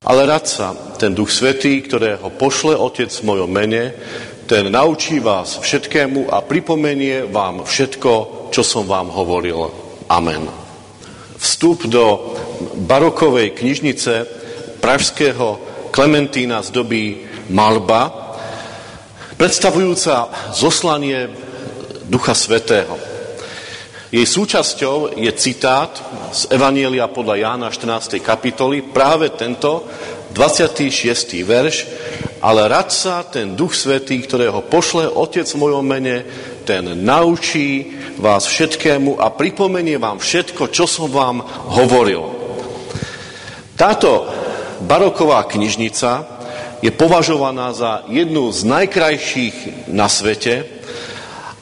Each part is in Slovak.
Ale radca, ten Duch Svetý, ktorého pošle Otec v mojom mene, ten naučí vás všetkému a pripomenie vám všetko, čo som vám hovoril. Amen. Vstup do barokovej knižnice pražského Klementína z doby Malba, predstavujúca zoslanie Ducha Svetého. Jej súčasťou je citát z Evanielia podľa Jána 14. kapitoly, práve tento 26. verš, ale radca, ten Duch Svetý, ktorého pošle Otec v mojom mene, ten naučí vás všetkému a pripomenie vám všetko, čo som vám hovoril. Táto baroková knižnica je považovaná za jednu z najkrajších na svete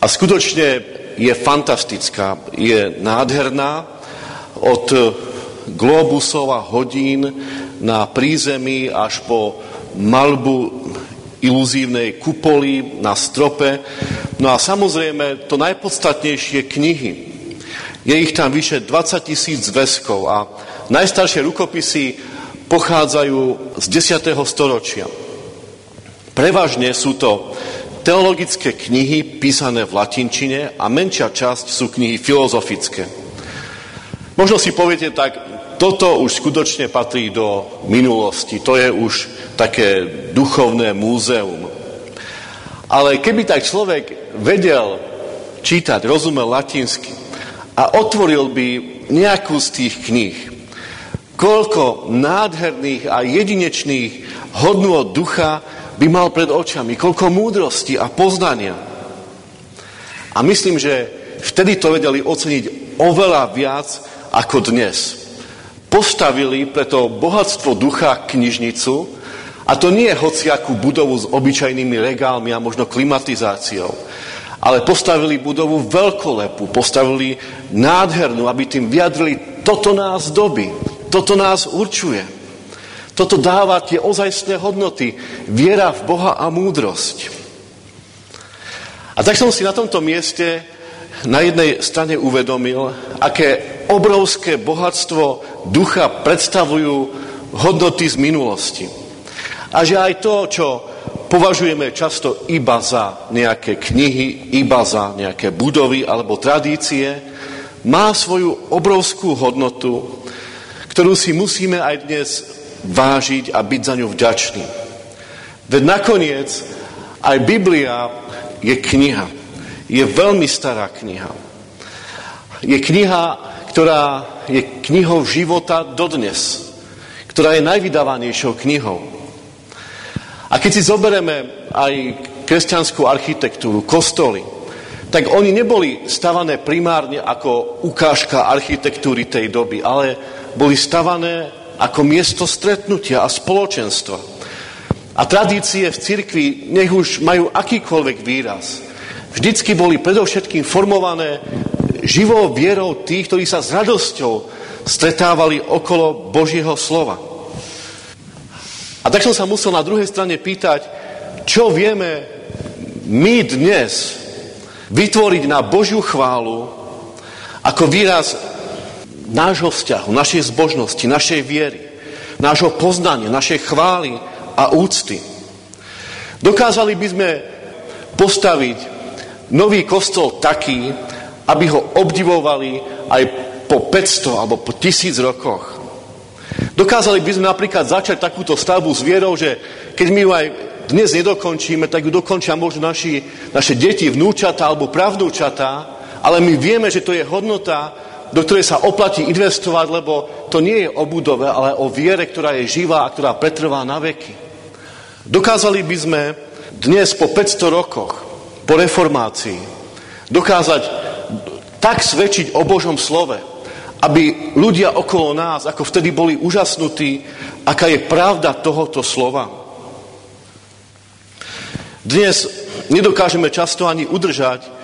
a skutočne je fantastická, je nádherná od globusov a hodín na prízemí až po malbu iluzívnej kupoly na strope. No a samozrejme to najpodstatnejšie knihy. Je ich tam vyše 20 tisíc zväzkov a najstaršie rukopisy pochádzajú z 10. storočia. Prevažne sú to teologické knihy písané v latinčine a menšia časť sú knihy filozofické. Možno si poviete tak, toto už skutočne patrí do minulosti, to je už také duchovné múzeum. Ale keby tak človek vedel čítať, rozumel latinsky a otvoril by nejakú z tých kníh, koľko nádherných a jedinečných hodnôt ducha by mal pred očami, koľko múdrosti a poznania. A myslím, že vtedy to vedeli oceniť oveľa viac ako dnes. Postavili preto bohatstvo ducha knižnicu, a to nie je hociakú budovu s obyčajnými regálmi a možno klimatizáciou, ale postavili budovu veľkolepú, postavili nádhernú, aby tým vyjadrili, toto nás doby, toto nás určuje. Toto dáva tie ozajstné hodnoty. Viera v Boha a múdrosť. A tak som si na tomto mieste na jednej strane uvedomil, aké obrovské bohatstvo ducha predstavujú hodnoty z minulosti. A že aj to, čo považujeme často iba za nejaké knihy, iba za nejaké budovy alebo tradície, má svoju obrovskú hodnotu, ktorú si musíme aj dnes vážiť a byť za ňu vďačný. Veď nakoniec aj Biblia je kniha. Je veľmi stará kniha. Je kniha, ktorá je knihou života dodnes. Ktorá je najvydávanejšou knihou. A keď si zoberieme aj kresťanskú architektúru, kostoly, tak oni neboli stavané primárne ako ukážka architektúry tej doby, ale boli stavané ako miesto stretnutia a spoločenstva. A tradície v cirkvi, nech už majú akýkoľvek výraz, vždycky boli predovšetkým formované živou vierou tých, ktorí sa s radosťou stretávali okolo Božieho slova. A tak som sa musel na druhej strane pýtať, čo vieme my dnes vytvoriť na Božiu chválu ako výraz nášho vzťahu, našej zbožnosti, našej viery, nášho poznania, našej chvály a úcty. Dokázali by sme postaviť nový kostol taký, aby ho obdivovali aj po 500 alebo po 1000 rokoch. Dokázali by sme napríklad začať takúto stavbu s vierou, že keď my ju aj dnes nedokončíme, tak ju dokončia možno naši, naše deti, vnúčata alebo pravnúčata, ale my vieme, že to je hodnota, do ktorej sa oplatí investovať, lebo to nie je o budove, ale o viere, ktorá je živá a ktorá pretrvá na veky. Dokázali by sme dnes po 500 rokoch, po reformácii, dokázať tak svedčiť o Božom slove, aby ľudia okolo nás, ako vtedy boli úžasnutí, aká je pravda tohoto slova. Dnes nedokážeme často ani udržať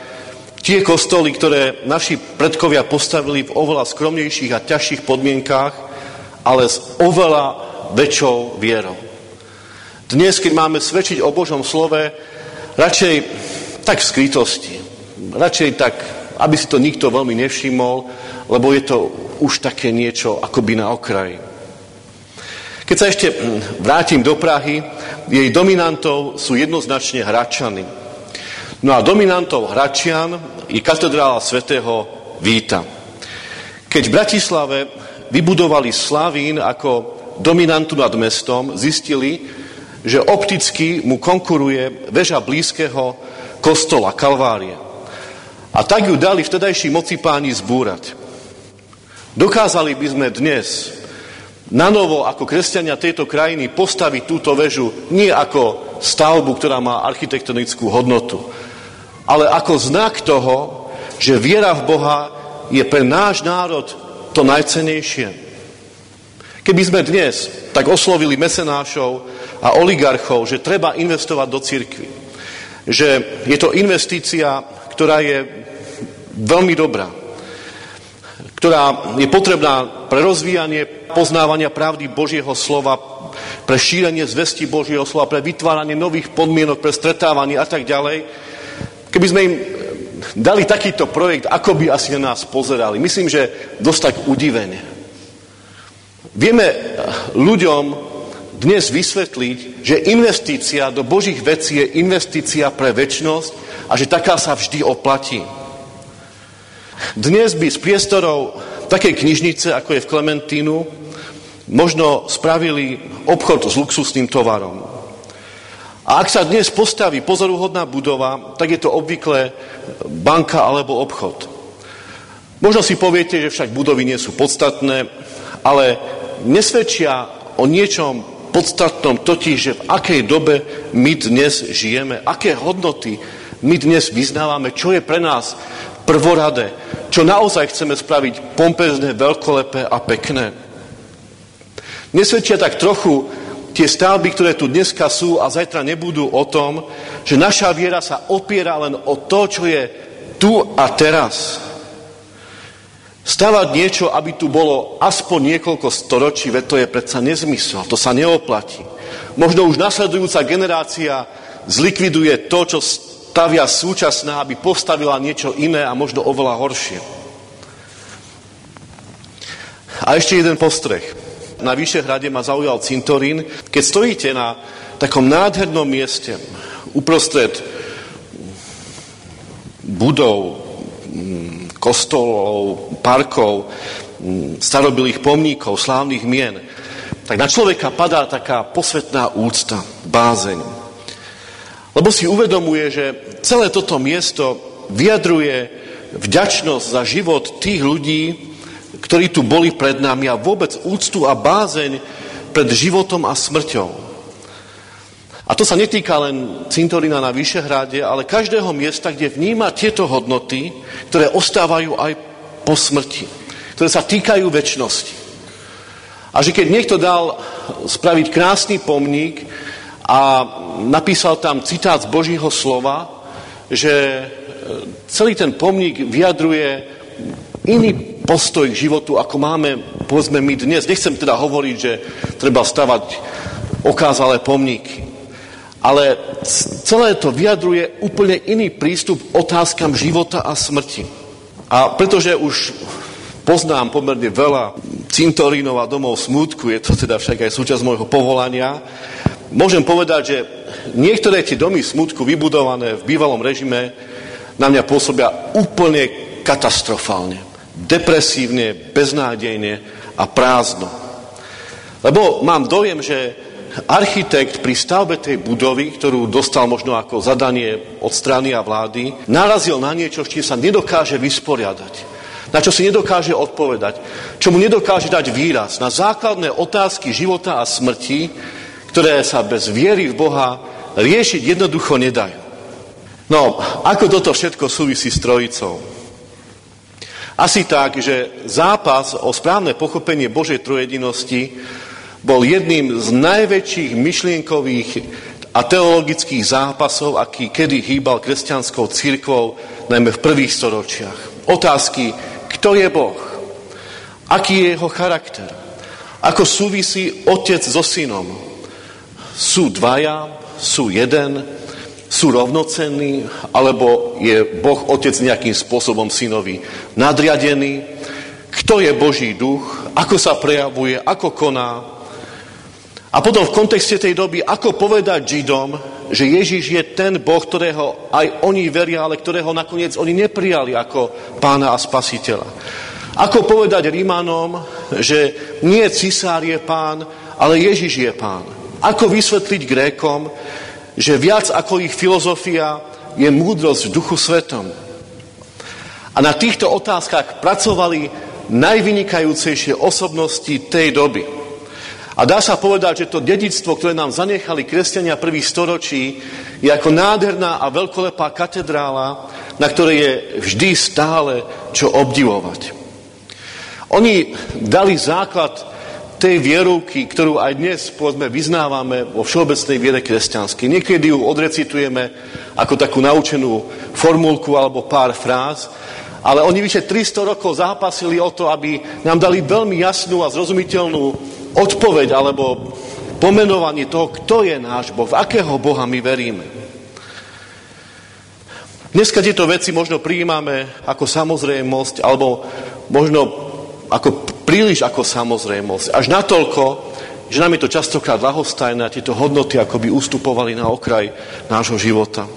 Tie kostoly, ktoré naši predkovia postavili v oveľa skromnejších a ťažších podmienkách, ale s oveľa väčšou vierou. Dnes, keď máme svedčiť o Božom slove, radšej tak v skrytosti, radšej tak, aby si to nikto veľmi nevšimol, lebo je to už také niečo akoby na okraji. Keď sa ešte vrátim do Prahy, jej dominantov sú jednoznačne Hračany. No a dominantov Hračian je katedrála svätého Víta. Keď v Bratislave vybudovali Slavín ako dominantu nad mestom, zistili, že opticky mu konkuruje väža blízkeho kostola Kalvárie. A tak ju dali vtedajší moci páni zbúrať. Dokázali by sme dnes na novo ako kresťania tejto krajiny postaviť túto väžu nie ako stavbu, ktorá má architektonickú hodnotu, ale ako znak toho, že viera v Boha je pre náš národ to najcenejšie. Keby sme dnes tak oslovili mesenášov a oligarchov, že treba investovať do cirkvy, že je to investícia, ktorá je veľmi dobrá, ktorá je potrebná pre rozvíjanie poznávania pravdy Božieho slova, pre šírenie zvesti Božieho slova, pre vytváranie nových podmienok, pre stretávanie a tak ďalej. Keby sme im dali takýto projekt, ako by asi na nás pozerali? Myslím, že dosť tak udivene. Vieme ľuďom dnes vysvetliť, že investícia do Božích vecí je investícia pre väčnosť a že taká sa vždy oplatí. Dnes by z priestorov takej knižnice, ako je v Klementínu, možno spravili obchod s luxusným tovarom. A ak sa dnes postaví pozoruhodná budova, tak je to obvykle banka alebo obchod. Možno si poviete, že však budovy nie sú podstatné, ale nesvedčia o niečom podstatnom, totiž, že v akej dobe my dnes žijeme, aké hodnoty my dnes vyznávame, čo je pre nás prvoradé, čo naozaj chceme spraviť pompezné, veľkolepé a pekné. Nesvedčia tak trochu tie stavby, ktoré tu dneska sú a zajtra nebudú o tom, že naša viera sa opiera len o to, čo je tu a teraz. Stavať niečo, aby tu bolo aspoň niekoľko storočí, veď to je predsa nezmysel, to sa neoplatí. Možno už nasledujúca generácia zlikviduje to, čo stavia súčasná, aby postavila niečo iné a možno oveľa horšie. A ešte jeden postreh. Na Vyšehrade ma zaujal cintorín. Keď stojíte na takom nádhernom mieste, uprostred budov, kostolov, parkov, starobilých pomníkov, slávnych mien, tak na človeka padá taká posvetná úcta, bázeň. Lebo si uvedomuje, že celé toto miesto vyjadruje vďačnosť za život tých ľudí, ktorí tu boli pred nami a vôbec úctu a bázeň pred životom a smrťou. A to sa netýka len cintorína na Vyšehrade, ale každého miesta, kde vníma tieto hodnoty, ktoré ostávajú aj po smrti, ktoré sa týkajú väčšnosti. A že keď niekto dal spraviť krásny pomník, a napísal tam citát z Božího slova, že e, celý ten pomník vyjadruje iný postoj k životu, ako máme, povedzme, my dnes. Nechcem teda hovoriť, že treba stavať okázalé pomníky. Ale celé to vyjadruje úplne iný prístup k otázkam života a smrti. A pretože už poznám pomerne veľa cintorínov a domov smútku, je to teda však aj súčasť môjho povolania, môžem povedať, že niektoré tie domy smutku vybudované v bývalom režime na mňa pôsobia úplne katastrofálne, depresívne, beznádejne a prázdno. Lebo mám dojem, že architekt pri stavbe tej budovy, ktorú dostal možno ako zadanie od strany a vlády, narazil na niečo, s čím sa nedokáže vysporiadať na čo si nedokáže odpovedať, čo mu nedokáže dať výraz na základné otázky života a smrti, ktoré sa bez viery v Boha riešiť jednoducho nedajú. No, ako toto všetko súvisí s trojicou? Asi tak, že zápas o správne pochopenie Božej trojedinosti bol jedným z najväčších myšlienkových a teologických zápasov, aký kedy hýbal kresťanskou církvou, najmä v prvých storočiach. Otázky, kto je Boh? Aký je jeho charakter? Ako súvisí otec so synom? sú dvaja, sú jeden, sú rovnocenní, alebo je Boh Otec nejakým spôsobom synovi nadriadený, kto je Boží duch, ako sa prejavuje, ako koná. A potom v kontexte tej doby, ako povedať Židom, že Ježiš je ten Boh, ktorého aj oni veria, ale ktorého nakoniec oni neprijali ako pána a spasiteľa. Ako povedať Rímanom, že nie cisár je pán, ale Ježiš je pán. Ako vysvetliť Grékom, že viac ako ich filozofia je múdrosť v duchu svetom. A na týchto otázkach pracovali najvynikajúcejšie osobnosti tej doby. A dá sa povedať, že to dedictvo, ktoré nám zanechali kresťania prvých storočí, je ako nádherná a veľkolepá katedrála, na ktorej je vždy stále čo obdivovať. Oni dali základ tej vierovky, ktorú aj dnes povedzme, vyznávame vo všeobecnej viere kresťanskej. Niekedy ju odrecitujeme ako takú naučenú formulku alebo pár fráz, ale oni vyše 300 rokov zápasili o to, aby nám dali veľmi jasnú a zrozumiteľnú odpoveď alebo pomenovanie toho, kto je náš Boh, v akého Boha my veríme. Dneska tieto veci možno prijímame ako samozrejmosť, alebo možno ako príliš ako samozrejmosť. Až natoľko, že nám je to častokrát lahostajné a tieto hodnoty akoby ustupovali na okraj nášho života.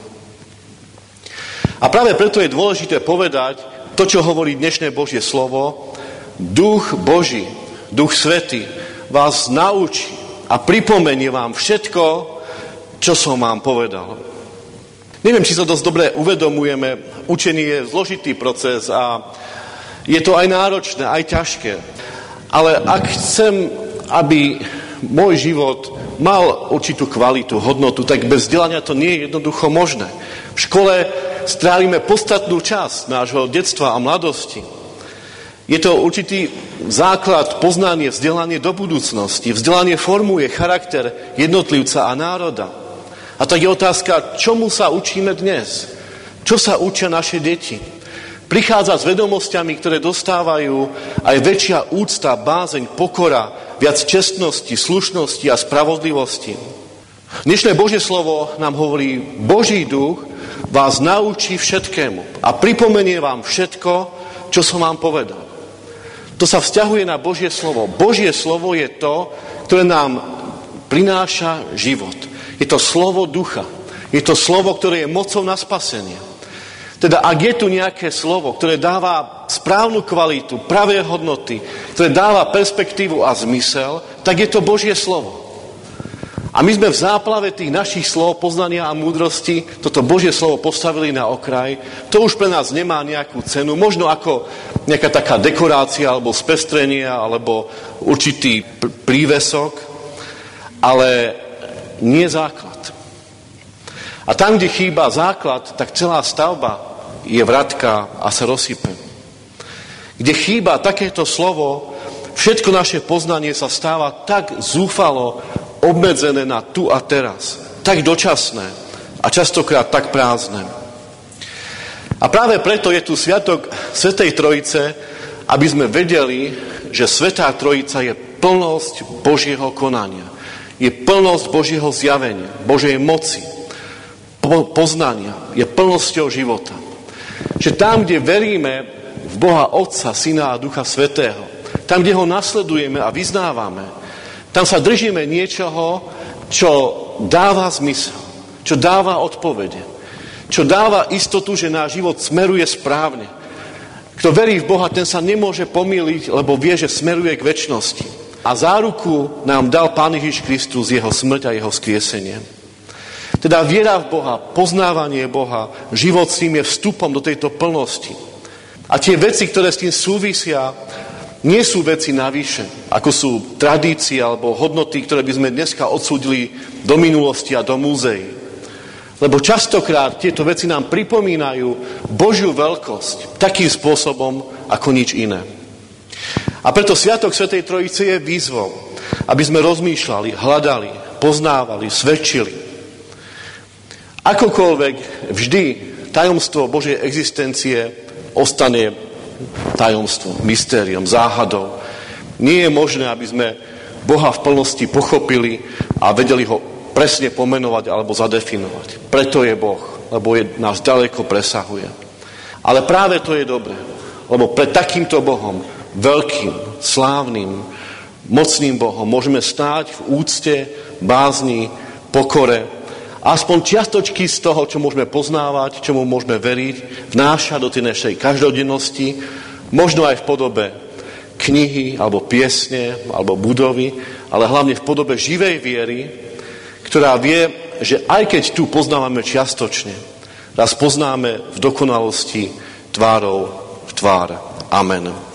A práve preto je dôležité povedať to, čo hovorí dnešné Božie slovo. Duch Boží, Duch Svetý vás naučí a pripomenie vám všetko, čo som vám povedal. Neviem, či sa dosť dobre uvedomujeme. Učenie je zložitý proces a je to aj náročné, aj ťažké. Ale ak chcem, aby môj život mal určitú kvalitu, hodnotu, tak bez vzdelania to nie je jednoducho možné. V škole strávime podstatnú časť nášho detstva a mladosti. Je to určitý základ, poznanie, vzdelanie do budúcnosti. Vzdelanie formuje charakter jednotlivca a národa. A tak je otázka, čomu sa učíme dnes? Čo sa učia naše deti? Prichádza s vedomosťami, ktoré dostávajú aj väčšia úcta, bázeň, pokora, viac čestnosti, slušnosti a spravodlivosti. Dnešné Božie slovo nám hovorí, Boží duch vás naučí všetkému a pripomenie vám všetko, čo som vám povedal. To sa vzťahuje na Božie slovo. Božie slovo je to, ktoré nám prináša život. Je to slovo ducha. Je to slovo, ktoré je mocou na spasenie. Teda ak je tu nejaké slovo, ktoré dáva správnu kvalitu, pravé hodnoty, ktoré dáva perspektívu a zmysel, tak je to Božie slovo. A my sme v záplave tých našich slov, poznania a múdrosti, toto Božie slovo postavili na okraj. To už pre nás nemá nejakú cenu. Možno ako nejaká taká dekorácia, alebo spestrenie, alebo určitý prívesok, ale nie základ. A tam, kde chýba základ, tak celá stavba je vratka a sa rozsype. Kde chýba takéto slovo, všetko naše poznanie sa stáva tak zúfalo obmedzené na tu a teraz, tak dočasné a častokrát tak prázdne. A práve preto je tu Sviatok Svetej Trojice, aby sme vedeli, že Svetá Trojica je plnosť Božieho konania. Je plnosť Božieho zjavenia, Božej moci, poznania. Je plnosťou života. Že tam, kde veríme v Boha Otca, Syna a Ducha Svetého, tam, kde ho nasledujeme a vyznávame, tam sa držíme niečoho, čo dáva zmysel, čo dáva odpovede, čo dáva istotu, že náš život smeruje správne. Kto verí v Boha, ten sa nemôže pomýliť, lebo vie, že smeruje k väčšnosti. A záruku nám dal Pán Ježiš Kristus, jeho smrť a jeho skriesenie. Teda viera v Boha, poznávanie Boha, život s ním je vstupom do tejto plnosti. A tie veci, ktoré s tým súvisia, nie sú veci navyše, ako sú tradície alebo hodnoty, ktoré by sme dneska odsúdili do minulosti a do múzeí. Lebo častokrát tieto veci nám pripomínajú Božiu veľkosť takým spôsobom ako nič iné. A preto Sviatok Svetej Trojice je výzvou, aby sme rozmýšľali, hľadali, poznávali, svedčili. Akokoľvek vždy tajomstvo Božej existencie ostane tajomstvom, mystériom, záhadou. Nie je možné, aby sme Boha v plnosti pochopili a vedeli ho presne pomenovať alebo zadefinovať. Preto je Boh, lebo je, nás ďaleko presahuje. Ale práve to je dobré, lebo pred takýmto Bohom, veľkým, slávnym, mocným Bohom. Môžeme stáť v úcte, bázni, pokore. Aspoň čiastočky z toho, čo môžeme poznávať, čomu môžeme veriť, vnáša do tej našej každodennosti, možno aj v podobe knihy, alebo piesne, alebo budovy, ale hlavne v podobe živej viery, ktorá vie, že aj keď tu poznávame čiastočne, raz poznáme v dokonalosti tvárov v tvár. Amen.